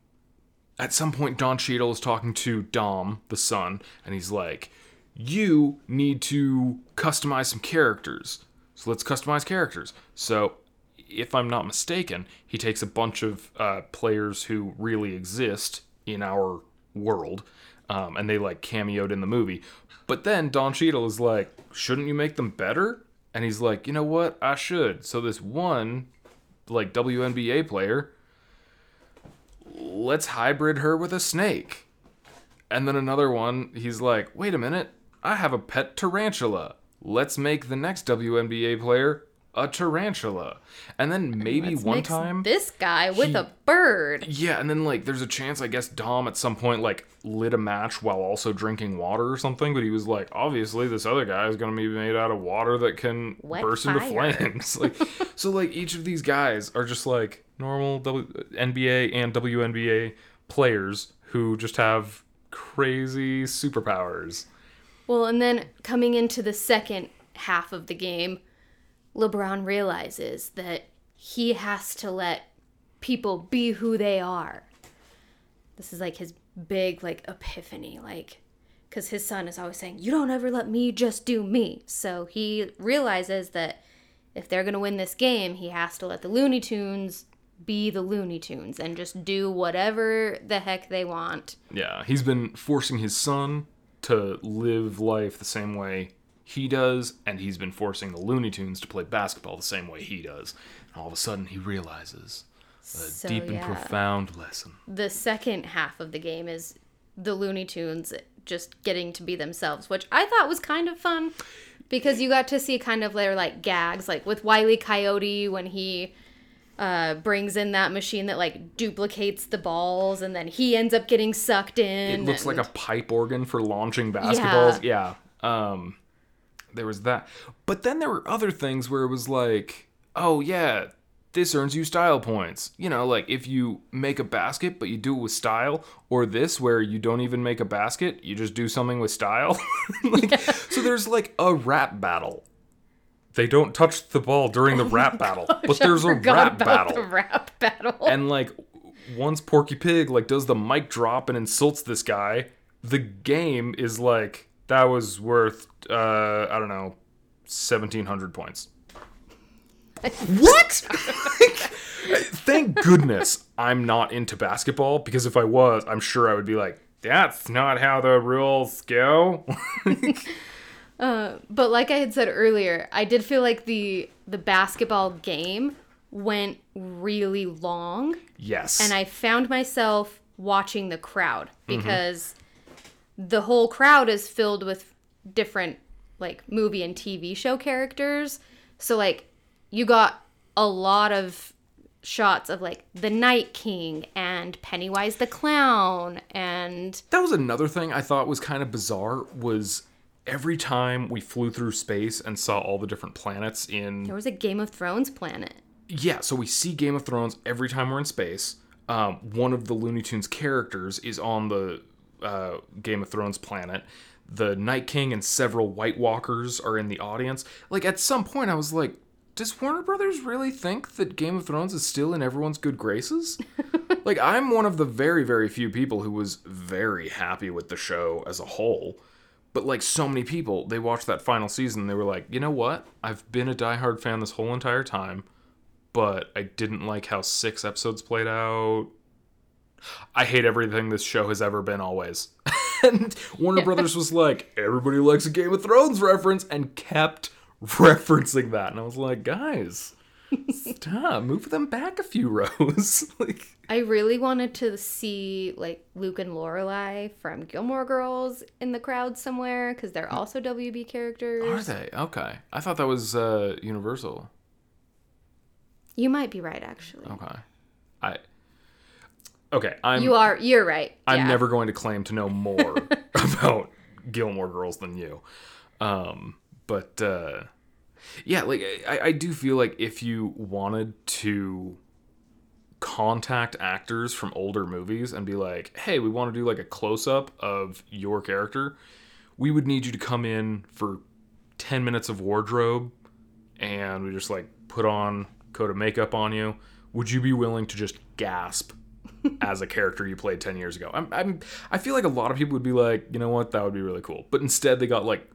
at some point, Don Cheadle is talking to Dom, the son, and he's like, "You need to customize some characters. So let's customize characters." So, if I'm not mistaken, he takes a bunch of uh, players who really exist in our world, um, and they like cameoed in the movie. But then Don Cheadle is like, "Shouldn't you make them better?" And he's like, "You know what? I should." So this one, like WNBA player, let's hybrid her with a snake. And then another one, he's like, wait a minute, I have a pet tarantula. Let's make the next WNBA player a tarantula. And then maybe Let's one time. this guy with he- a bird. Yeah, and then like there's a chance I guess Dom at some point like lit a match while also drinking water or something, but he was like, obviously this other guy is gonna be made out of water that can Wet burst into flames. like so like each of these guys are just like normal w- NBA and WNBA players who just have crazy superpowers. Well, and then coming into the second half of the game, LeBron realizes that he has to let people be who they are. This is like his big like epiphany like cuz his son is always saying, "You don't ever let me just do me." So he realizes that if they're going to win this game, he has to let the Looney Tunes be the Looney Tunes and just do whatever the heck they want. Yeah, he's been forcing his son to live life the same way he does, and he's been forcing the Looney Tunes to play basketball the same way he does. And all of a sudden, he realizes a So, deep and yeah. profound lesson. the second half of the game is the Looney Tunes just getting to be themselves, which I thought was kind of fun because you got to see kind of their like gags, like with Wiley Coyote when he uh, brings in that machine that like duplicates the balls and then he ends up getting sucked in. It looks like a pipe organ for launching basketballs. Yeah. Um, there was that. But then there were other things where it was like, oh, yeah, this earns you style points. You know, like if you make a basket, but you do it with style, or this where you don't even make a basket, you just do something with style. like, So there's like a rap battle. They don't touch the ball during the rap battle, but there's a rap battle The rap battle. and like once Porky Pig like does the mic drop and insults this guy, the game is like that was worth uh I don't know, seventeen hundred points. what? Thank goodness I'm not into basketball because if I was, I'm sure I would be like, that's not how the rules go. But like I had said earlier, I did feel like the the basketball game went really long. yes. and I found myself watching the crowd because the whole crowd is filled with different like movie and TV show characters. So like you got a lot of shots of like the Night King and Pennywise the clown and that was another thing I thought was kind of bizarre was every time we flew through space and saw all the different planets in There was a Game of Thrones planet. yeah, so we see Game of Thrones every time we're in space. Um, one of the Looney Tunes characters is on the uh, Game of Thrones planet. The Night King and several White Walkers are in the audience. Like at some point, I was like, "Does Warner Brothers really think that Game of Thrones is still in everyone's good graces?" like I'm one of the very, very few people who was very happy with the show as a whole. But like so many people, they watched that final season. And they were like, "You know what? I've been a diehard fan this whole entire time." but I didn't like how six episodes played out. I hate everything this show has ever been, always. and Warner Brothers was like, everybody likes a Game of Thrones reference, and kept referencing that. And I was like, guys, stop, move them back a few rows. like, I really wanted to see like Luke and Lorelai from Gilmore Girls in the crowd somewhere because they're also WB characters. are they? Okay. I thought that was uh, Universal. You might be right, actually. Okay. I. Okay, I'm. You are. You're right. I'm yeah. never going to claim to know more about Gilmore Girls than you. Um, but uh, yeah, like I, I do feel like if you wanted to contact actors from older movies and be like, hey, we want to do like a close up of your character, we would need you to come in for 10 minutes of wardrobe and we just like put on coat of makeup on you. Would you be willing to just gasp as a character you played 10 years ago. I'm, I'm I feel like a lot of people would be like, you know what, that would be really cool. But instead they got like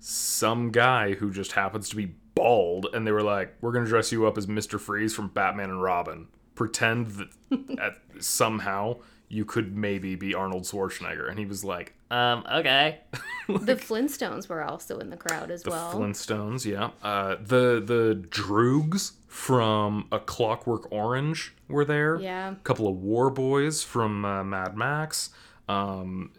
some guy who just happens to be bald and they were like, we're going to dress you up as Mr. Freeze from Batman and Robin. Pretend that at, somehow you could maybe be Arnold Schwarzenegger and he was like, um okay. The Flintstones were also in the crowd as The well. The Flintstones, yeah. Uh, the the Droogs from A Clockwork Orange were there. Yeah. A couple of War Boys from uh, Mad Max. Um,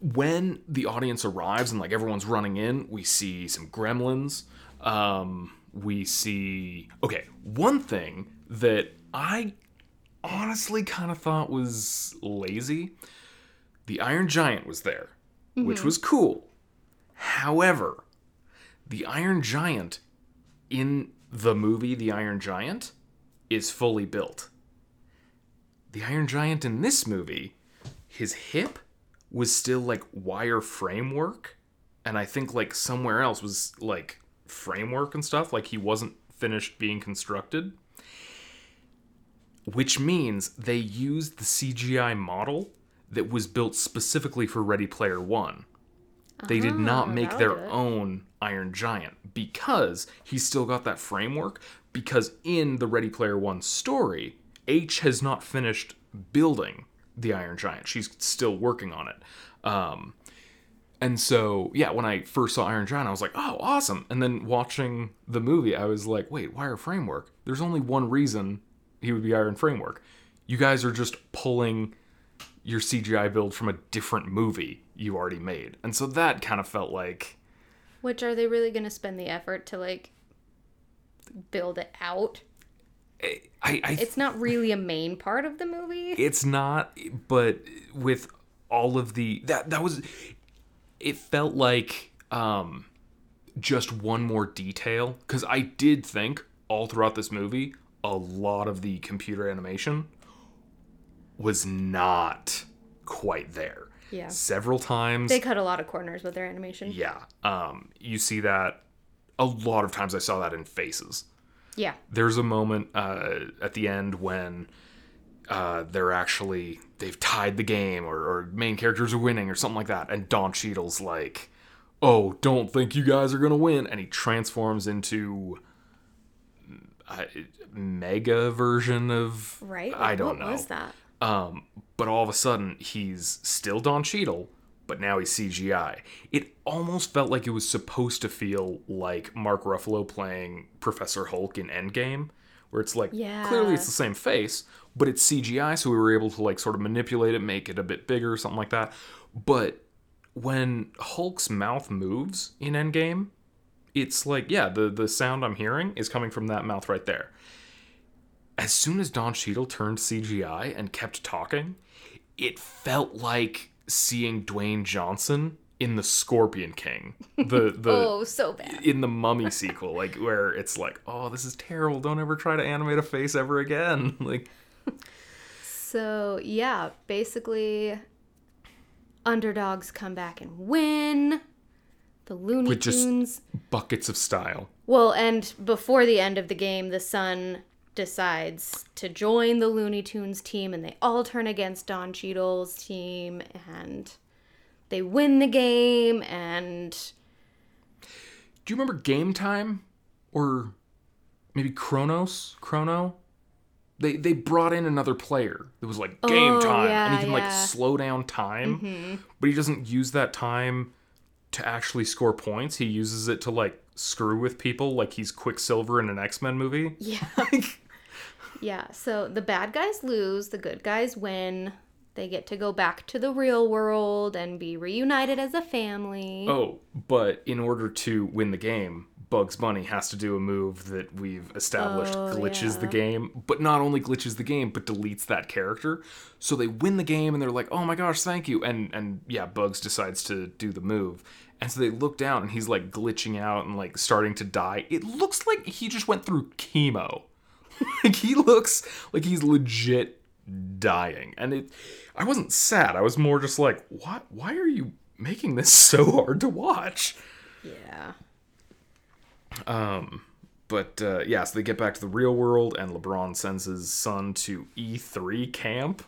when the audience arrives and like everyone's running in, we see some Gremlins. Um, we see okay. One thing that I honestly kind of thought was lazy. The Iron Giant was there, which mm-hmm. was cool. However, the Iron Giant in the movie The Iron Giant is fully built. The Iron Giant in this movie, his hip was still like wire framework, and I think like somewhere else was like framework and stuff, like he wasn't finished being constructed. Which means they used the CGI model that was built specifically for Ready Player One. They did not Ah, make their own Iron Giant because he's still got that framework. Because in the Ready Player One story, Aech has not finished building the Iron Giant. She's still working on it. Um, and so, yeah, when I first saw Iron Giant, I was like, oh, awesome. And then watching the movie, I was like, wait, wire framework? There's only one reason he would be Iron Framework. You guys are just pulling your CGI build from a different movie you already made. And so that kind of felt like Which are they really going to spend the effort to like build it out? I I It's not really a main part of the movie. it's not but with all of the that that was it felt like um just one more detail cuz I did think all throughout this movie a lot of the computer animation was not quite there. Yeah. Several times They cut a lot of corners with their animation. yeah. Um you see that a lot of times I saw that in faces. Yeah. there's a moment uh, at the end when uh, they're actually they've tied the game or, or main characters are winning or something like that and don Cheadle's like oh don't think you guys are gonna win and he transforms into a mega version of Right? i don't what know was that? um, but all of a sudden, he's still Don Cheadle, but now he's CGI. It almost felt like it was supposed to feel like Mark Ruffalo playing Professor Hulk in Endgame, where it's like Yeah. clearly it's the same face, but it's CGI, so we were able to like sort of manipulate it, make it a bit bigger, something like that. But when Hulk's mouth moves in Endgame, it's like yeah, the the sound I'm hearing is coming from that mouth right there as soon as Don Cheadle turned CGI and kept talking, it felt like seeing Dwayne Johnson in the Scorpion King, the the oh, so bad. in the Mummy sequel, like where it's like, oh, this is terrible. Don't ever try to animate a face ever again. Like, So, yeah, basically, underdogs come back and win. The Looney With just- Tunes. buckets of style. Well, and before the end of the game, the son decides to join the Looney Tunes team, and they all turn against Don Cheadle's team, and they win the game, and Do you remember Game Time or maybe Chronos? Chrono? They they brought in another player. It was like game Oh, time, and he can like yeah. Mm-hmm. slow down time, but he doesn't use that time to actually score points. He uses it to like screw with people, like he's Quicksilver in an X Men movie. yeah. yeah, so the bad guys lose, the good guys win. They get to go back to the real world and be reunited as a family. Oh, but in order to win the game, Bugs Bunny has to do a move that we've established Oh, glitches the game, but not only glitches the game, but deletes that character. So they win the game and they're like, "Oh my gosh, thank you!" And and yeah, Bugs decides to do the move, and so they look down and he's like glitching out and like starting to die. It looks like he just went through chemo. like he looks like he's legit dying, and it. I wasn't sad. I was more just like, "What? Why are you making this so hard to watch?" Yeah. Um but uh, yeah, so they get back to the real world, and LeBron sends his son to E3 camp.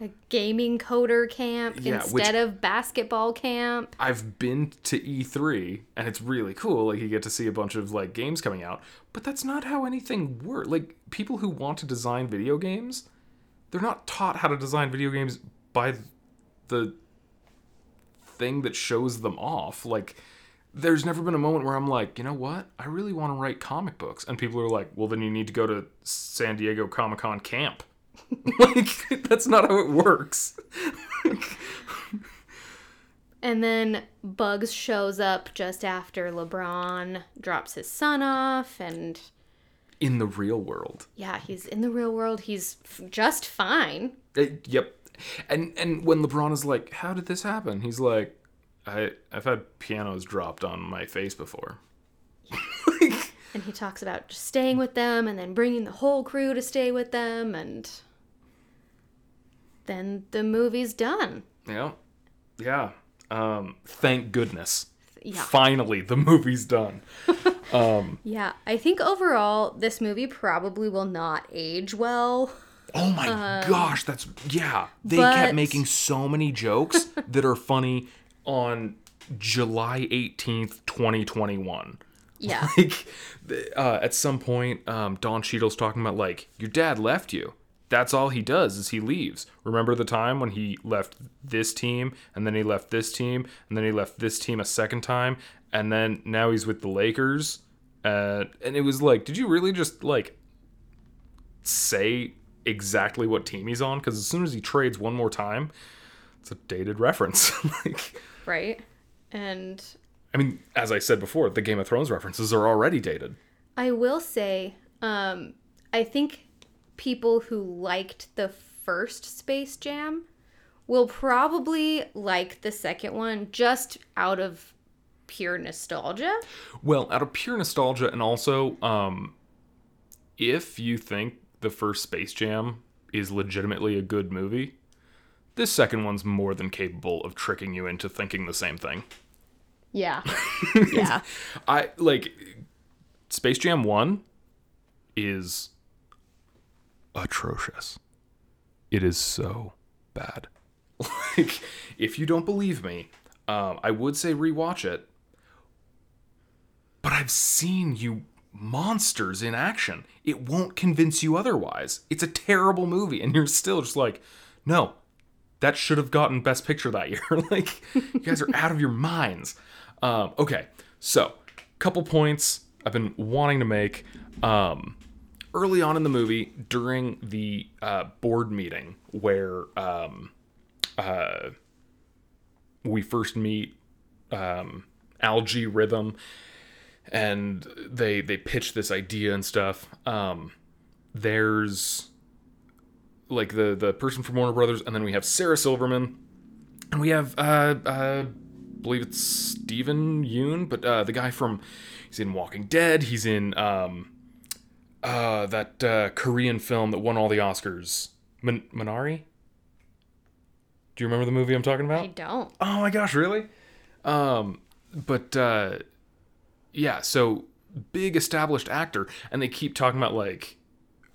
A gaming coder camp Yeah, instead of basketball camp. I've been to E3, and it's really cool. Like you get to see a bunch of like games coming out, but that's not how anything works. Like people who want to design video games, they're not taught how to design video games by the thing that shows them off. Like there's never been a moment where I'm like, you know what? I really want to write comic books, and people are like, well, then you need to go to San Diego Comic Con camp. like that's not how it works. And then Bugs shows up just after LeBron drops his son off. And In the real world. yeah, he's in the real world. He's f- just fine. Uh, yep. And and when LeBron is like, "How did this happen?" He's like, "I I've had pianos dropped on my face before." like, And he talks about just staying with them and then bringing the whole crew to stay with them. And then the movie's done. yeah, yeah. Um, thank goodness. Yeah. Finally, the movie's done. Yeah, I think overall, this movie probably will not age well. Oh my gosh, that's yeah. They but- kept making so many jokes that are funny on July 18th, 2021. Yeah. like uh, at some point um, don Cheadle's talking about like your dad left you that's all he does is he leaves. Remember the time when he left this team and then he left this team and then he left this team a second time and then now he's with the lakers? Uh, and it was like did you really just like say exactly what team he's on? Because as soon as he trades one more time it's a dated reference. Like right? And i mean as i said before the game of thrones references are already dated. I will say, um, I think people who liked the first Space Jam will probably like the second one just out of pure nostalgia. Well, out of pure nostalgia, and also, um, if you think the first Space Jam is legitimately a good movie, this second one's more than capable of tricking you into thinking the same thing. Yeah. yeah. I like Space Jam 1 is atrocious. It is so bad. like, if you don't believe me, um, I would say rewatch it. But I've seen you monsters in action. It won't convince you otherwise. It's a terrible movie, and you're still just like, no, that should have gotten Best Picture that year. like, you guys are out of your minds. Um, okay, so couple points I've been wanting to make. Um, early on in the movie, during the uh, board meeting where um, uh, we first meet um, Al-G Rhythm, and they they pitch this idea and stuff. Um, there's like the the person from Warner Brothers, and then we have Sarah Silverman, and we have uh, uh, believe it's Steven Yeun, but uh, the guy from he's in Walking Dead. He's in um, uh, that uh, Korean film that won all the Oscars, Min- Minari. Do you remember the movie I'm talking about? I don't. Oh my gosh, really? Um, but uh, yeah, so big established actor, and they keep talking about like,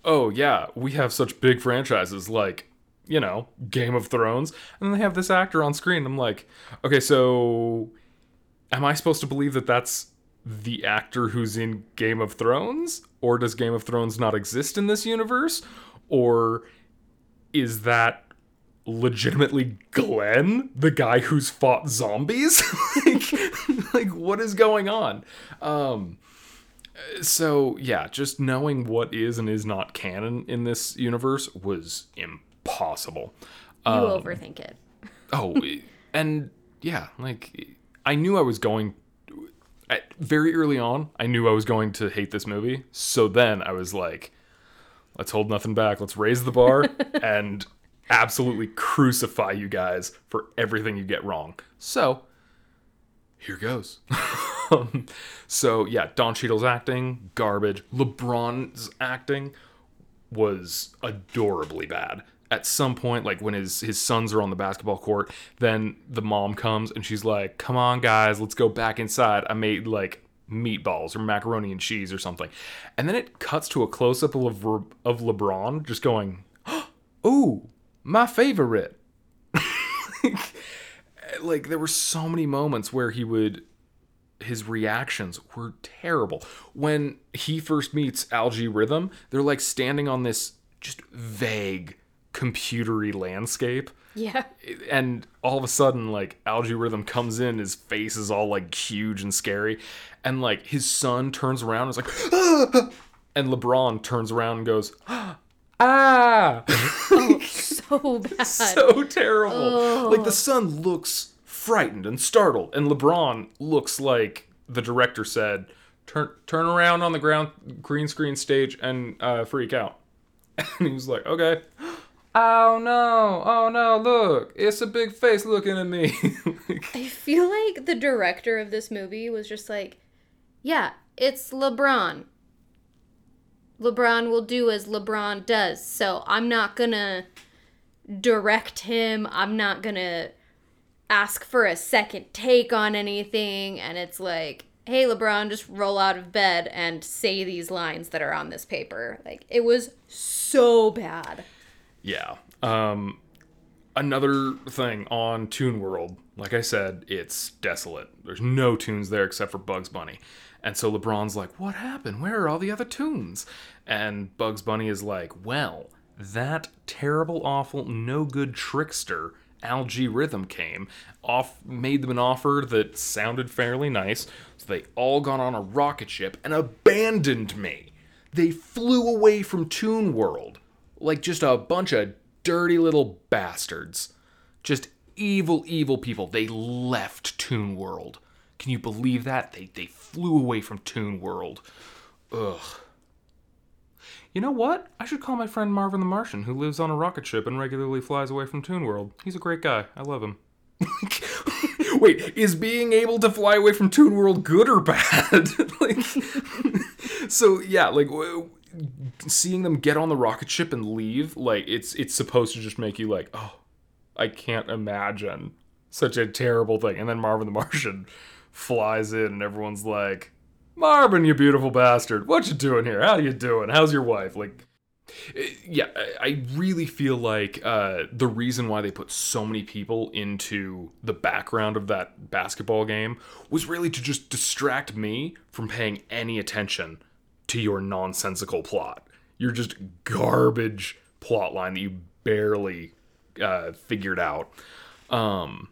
oh yeah, we have such big franchises like, you know, Game of Thrones, and then they have this actor on screen. I'm like, okay, so am I supposed to believe that that's the actor who's in Game of Thrones, or does Game of Thrones not exist in this universe, or is that legitimately Glenn, the guy who's fought zombies? like, like, what is going on? Um, so yeah, just knowing what is and is not canon in this universe was impossible. You overthink it. Oh, and yeah, like I knew I was going at, very early on. I knew I was going to hate this movie. So then I was like, let's hold nothing back. Let's raise the bar and absolutely crucify you guys for everything you get wrong. So here goes. Um, so yeah, Don Cheadle's acting garbage. LeBron's acting was adorably bad. At some point, like when his his sons are on the basketball court, then the mom comes and she's like, "Come on, guys, let's go back inside. I made like meatballs or macaroni and cheese or something," and then it cuts to a close up of of LeBron just going, "Ooh, my favorite." like there were so many moments where he would his reactions were terrible. When he first meets Al-G Rhythm, they're like standing on this just vague computery landscape. Yeah. And all of a sudden, like Al-G Rhythm comes in, his face is all like huge and scary, and like his son turns around and is like, ah! and LeBron turns around and goes, ah. Oh, so bad. so terrible. Like the son looks frightened and startled, and LeBron looks like the director said, "Turn turn around on the ground green screen stage and uh, freak out." And he was like, "Okay." Oh no! Oh no! Look, it's a big face looking at me. I feel like the director of this movie was just like, yeah, it's LeBron. LeBron will do as LeBron does. So I'm not gonna direct him. I'm not gonna ask for a second take on anything. And it's like, hey, LeBron, just roll out of bed and say these lines that are on this paper. Like, it was so bad. Yeah. Um, another thing on Toon World, like I said, it's desolate. There's no tunes there except for Bugs Bunny. And so LeBron's like, What happened? Where are all the other tunes? And Bugs Bunny is like, Well, that terrible, awful, no good trickster, Al-G Rhythm, came, off made them an offer that sounded fairly nice. So they all got on a rocket ship and abandoned me. They flew away from Toon World like just a bunch of dirty little bastards. Just evil, evil people. They left Toon World. Can you believe that? They they flew away from Toon World. Ugh. You know what? I should call my friend Marvin the Martian, who lives on a rocket ship and regularly flies away from Toon World. He's a great guy. I love him. Wait, is being able to fly away from Toon World good or bad? like, so yeah, like seeing them get on the rocket ship and leave, like it's it's supposed to just make you like, oh, I can't imagine such a terrible thing. And then Marvin the Martian flies in, and everyone's like, Marvin, you beautiful bastard, what you doing here? How you doing? How's your wife? Like, yeah, I really feel like uh, the reason why they put so many people into the background of that basketball game was really to just distract me from paying any attention to your nonsensical plot. Your just garbage plot line that you barely uh, figured out. Um,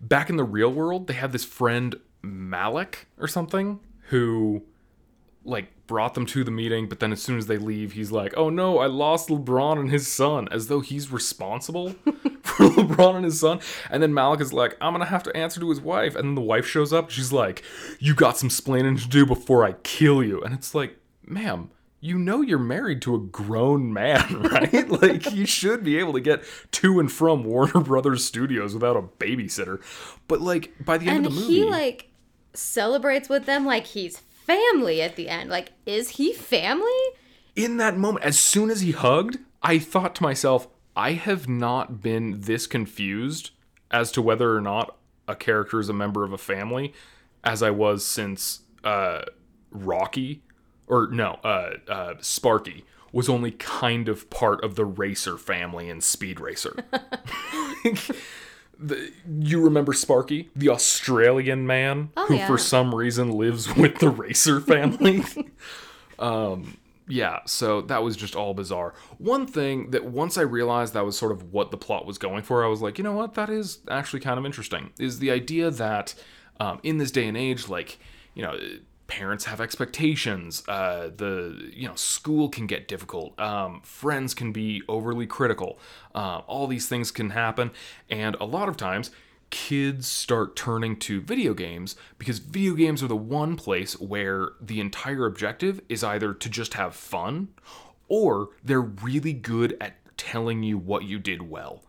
back in the real world, they have this friend Malik or something who like brought them to the meeting, but then as soon as they leave, he's like, "Oh no, I lost LeBron and his son," as though he's responsible for LeBron and his son. And then Malik is like, "I'm gonna have to answer to his wife," and then the wife shows up. She's like, "You got some splaining to do before I kill you," and it's like, "Ma'am, you know you're married to a grown man, right? like you should be able to get to and from Warner Brothers Studios without a babysitter. But like by the end And of the movie, he like celebrates with them like he's family at the end. Like, is he family? in that moment, as soon as he hugged, I thought to myself, I have not been this confused as to whether or not a character is a member of a family as I was since uh, Rocky, or no, uh, uh, Sparky was only kind of part of the Racer family in Speed Racer. the, you remember Sparky, the Australian man who, yeah. for some reason, lives with the Racer family? um, yeah, so that was just all bizarre. One thing that once I realized that was sort of what the plot was going for, I was like, you know what, that is actually kind of interesting. Is the idea that um, in this day and age, like, you know, parents have expectations. Uh, the you know school can get difficult. Um, friends can be overly critical. Uh, all these things can happen, and a lot of times kids start turning to video games because video games are the one place where the entire objective is either to just have fun or they're really good at telling you what you did well.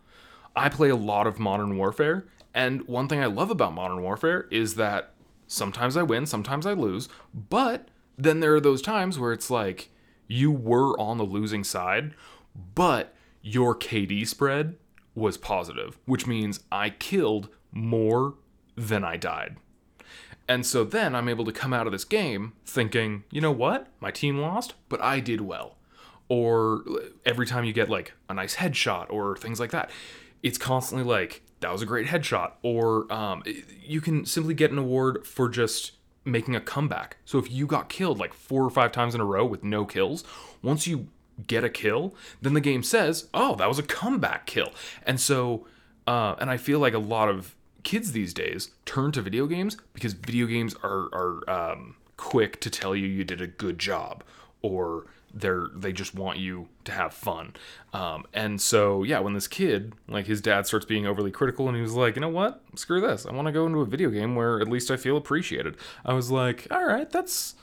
I play a lot of Modern Warfare, and one thing I love about Modern Warfare is that sometimes I win, sometimes I lose, but then there are those times where it's like you were on the losing side, but your KD spread was positive, which means I killed more than I died. And so then I'm able to come out of this game thinking, you know what? My team lost, but I did well. Or every time you get like a nice headshot or things like that, it's constantly like, that was a great headshot. Or um, you can simply get an award for just making a comeback. So if you got killed like four or five times in a row with no kills, once you get a kill, then the game says, oh, that was a comeback kill. And so, uh, and I feel like a lot of kids these days turn to video games because video games are, are um, quick to tell you you did a good job or they're they just want you to have fun. Um, and so yeah when this kid like his dad starts being overly critical and he was like you know what? Screw this. I want to go into a video game where at least i feel appreciated. I was like all right that's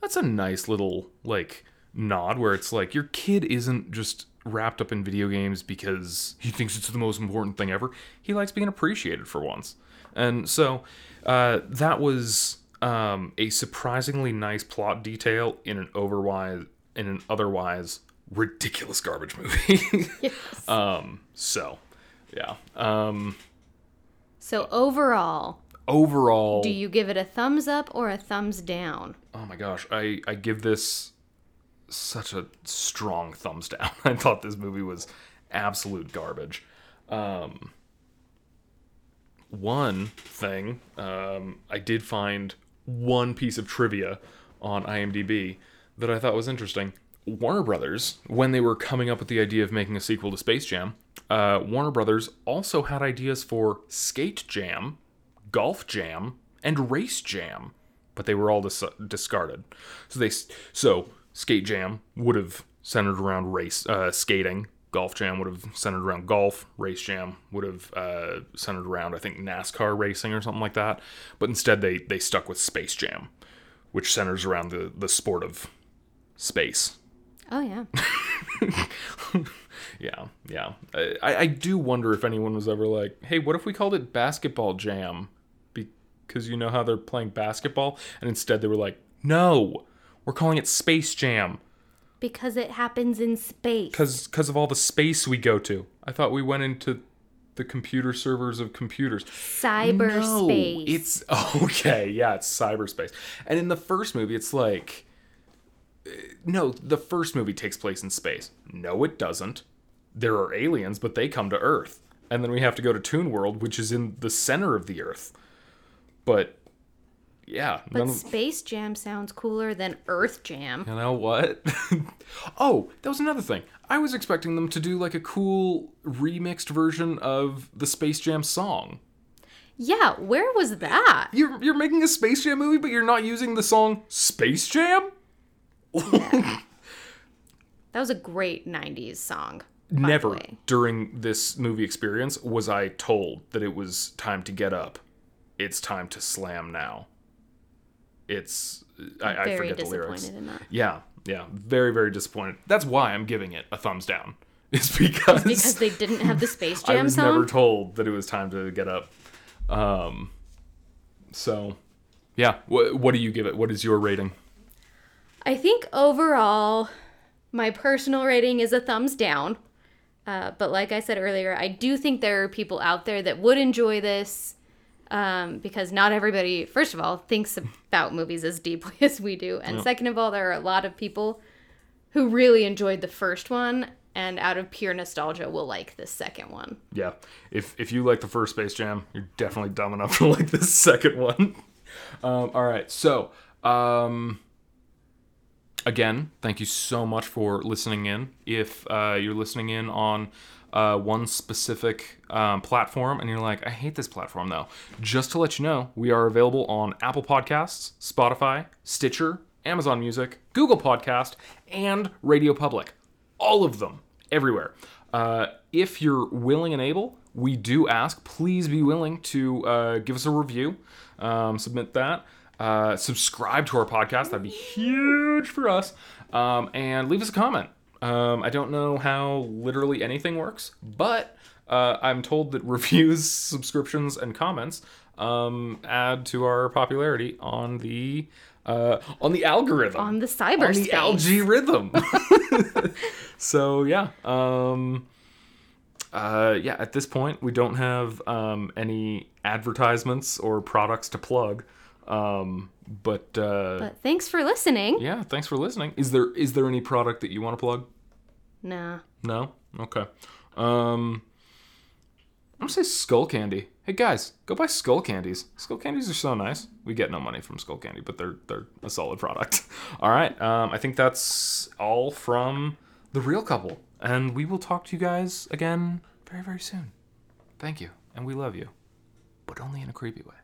that's a nice little like nod where it's like your kid isn't just wrapped up in video games because he thinks it's the most important thing ever. He likes being appreciated for once. And so uh, that was um, a surprisingly nice plot detail in an otherwise in an otherwise ridiculous garbage movie. Yes. um, so, yeah. Um, so overall, overall, do you give it a thumbs up or a thumbs down? oh my gosh, I I give this such a strong thumbs down. I thought this movie was absolute garbage. Um, one thing, um, I did find one piece of trivia on IMDb that I thought was interesting. Warner Brothers, when they were coming up with the idea of making a sequel to Space Jam, uh, Warner Brothers also had ideas for Skate Jam, Golf Jam, and Race Jam, but they were all dis- discarded. So they so Skate Jam would have centered around race uh, skating. Golf Jam would have centered around golf. Race Jam would have uh, centered around, I think, NASCAR racing or something like that. But instead, they they stuck with Space Jam, which centers around the the sport of space. Oh yeah. Yeah, yeah. I, I do wonder if anyone was ever like, hey, what if we called it Basketball Jam? Because you know how they're playing basketball? And instead they were like, no, we're calling it Space Jam. because it happens in space. Because because of all the space we go to. I thought we went into the computer servers of computers. Cyberspace. No, it's okay. Yeah, it's cyberspace. And in the first movie, it's like, no, the first movie takes place in space. No, it doesn't. There are aliens, but they come to Earth, and then we have to go to Toon World, which is in the center of the Earth. But yeah, but none of- Space Jam sounds cooler than Earth Jam. you know what? oh, that was another thing. I was expecting them to do like a cool remixed version of the Space Jam song. Yeah, where was that? You're you're making a Space Jam movie, but you're not using the song Space Jam? That was a great 90s song. Never during this movie experience was I told that it was time to get up. It's time to slam now. it's I, I forget the lyrics. disappointed in that. Yeah, yeah, very very disappointed. That's why I'm giving it a thumbs down. Is because Because they didn't have the Space Jam song. I was song. never told that it was time to get up. Um, so yeah, what what do you give it? What is your rating? I think overall, my personal rating is a thumbs down. Uh, but like I said earlier, I do think there are people out there that would enjoy this um, because not everybody, first of all, thinks about movies as deeply as we do. And second of all, there are a lot of people who really enjoyed the first one and out of pure nostalgia will like the second one. Yeah, if if you like the first Space Jam, you're definitely dumb enough to like the second one. Um, all right, so um, again, thank you so much for listening in. If uh, you're listening in on uh, one specific um, platform and you're like, I hate this platform though, just to let you know, we are available on Apple Podcasts, Spotify, Stitcher, Amazon Music, Google Podcast, and Radio Public. All of them, everywhere. Uh, if you're willing and able, we do ask, please be willing to uh, give us a review, um, submit that. Uh, subscribe to our podcast. That'd be huge for us. Um, and leave us a comment. Um, I don't know how literally anything works, but uh, I'm told that reviews, subscriptions, and comments um, add to our popularity on the uh, on the algorithm On the cyber, on the rhythm. so yeah, um, uh, yeah. At this point, we don't have um, any advertisements or products to plug. Um, but, uh, But thanks for listening. yeah, thanks for listening. Is there is there any product that you want to plug? Nah. No. Okay. Um, I'm gonna say skull candy. Hey guys, go buy skull candies. Skull candies are so nice. We get no money from skull candy, but they're they're a solid product. all right. Um, I think that's all from the real couple, and we will talk to you guys again very very soon. Thank you, and we love you, but only in a creepy way.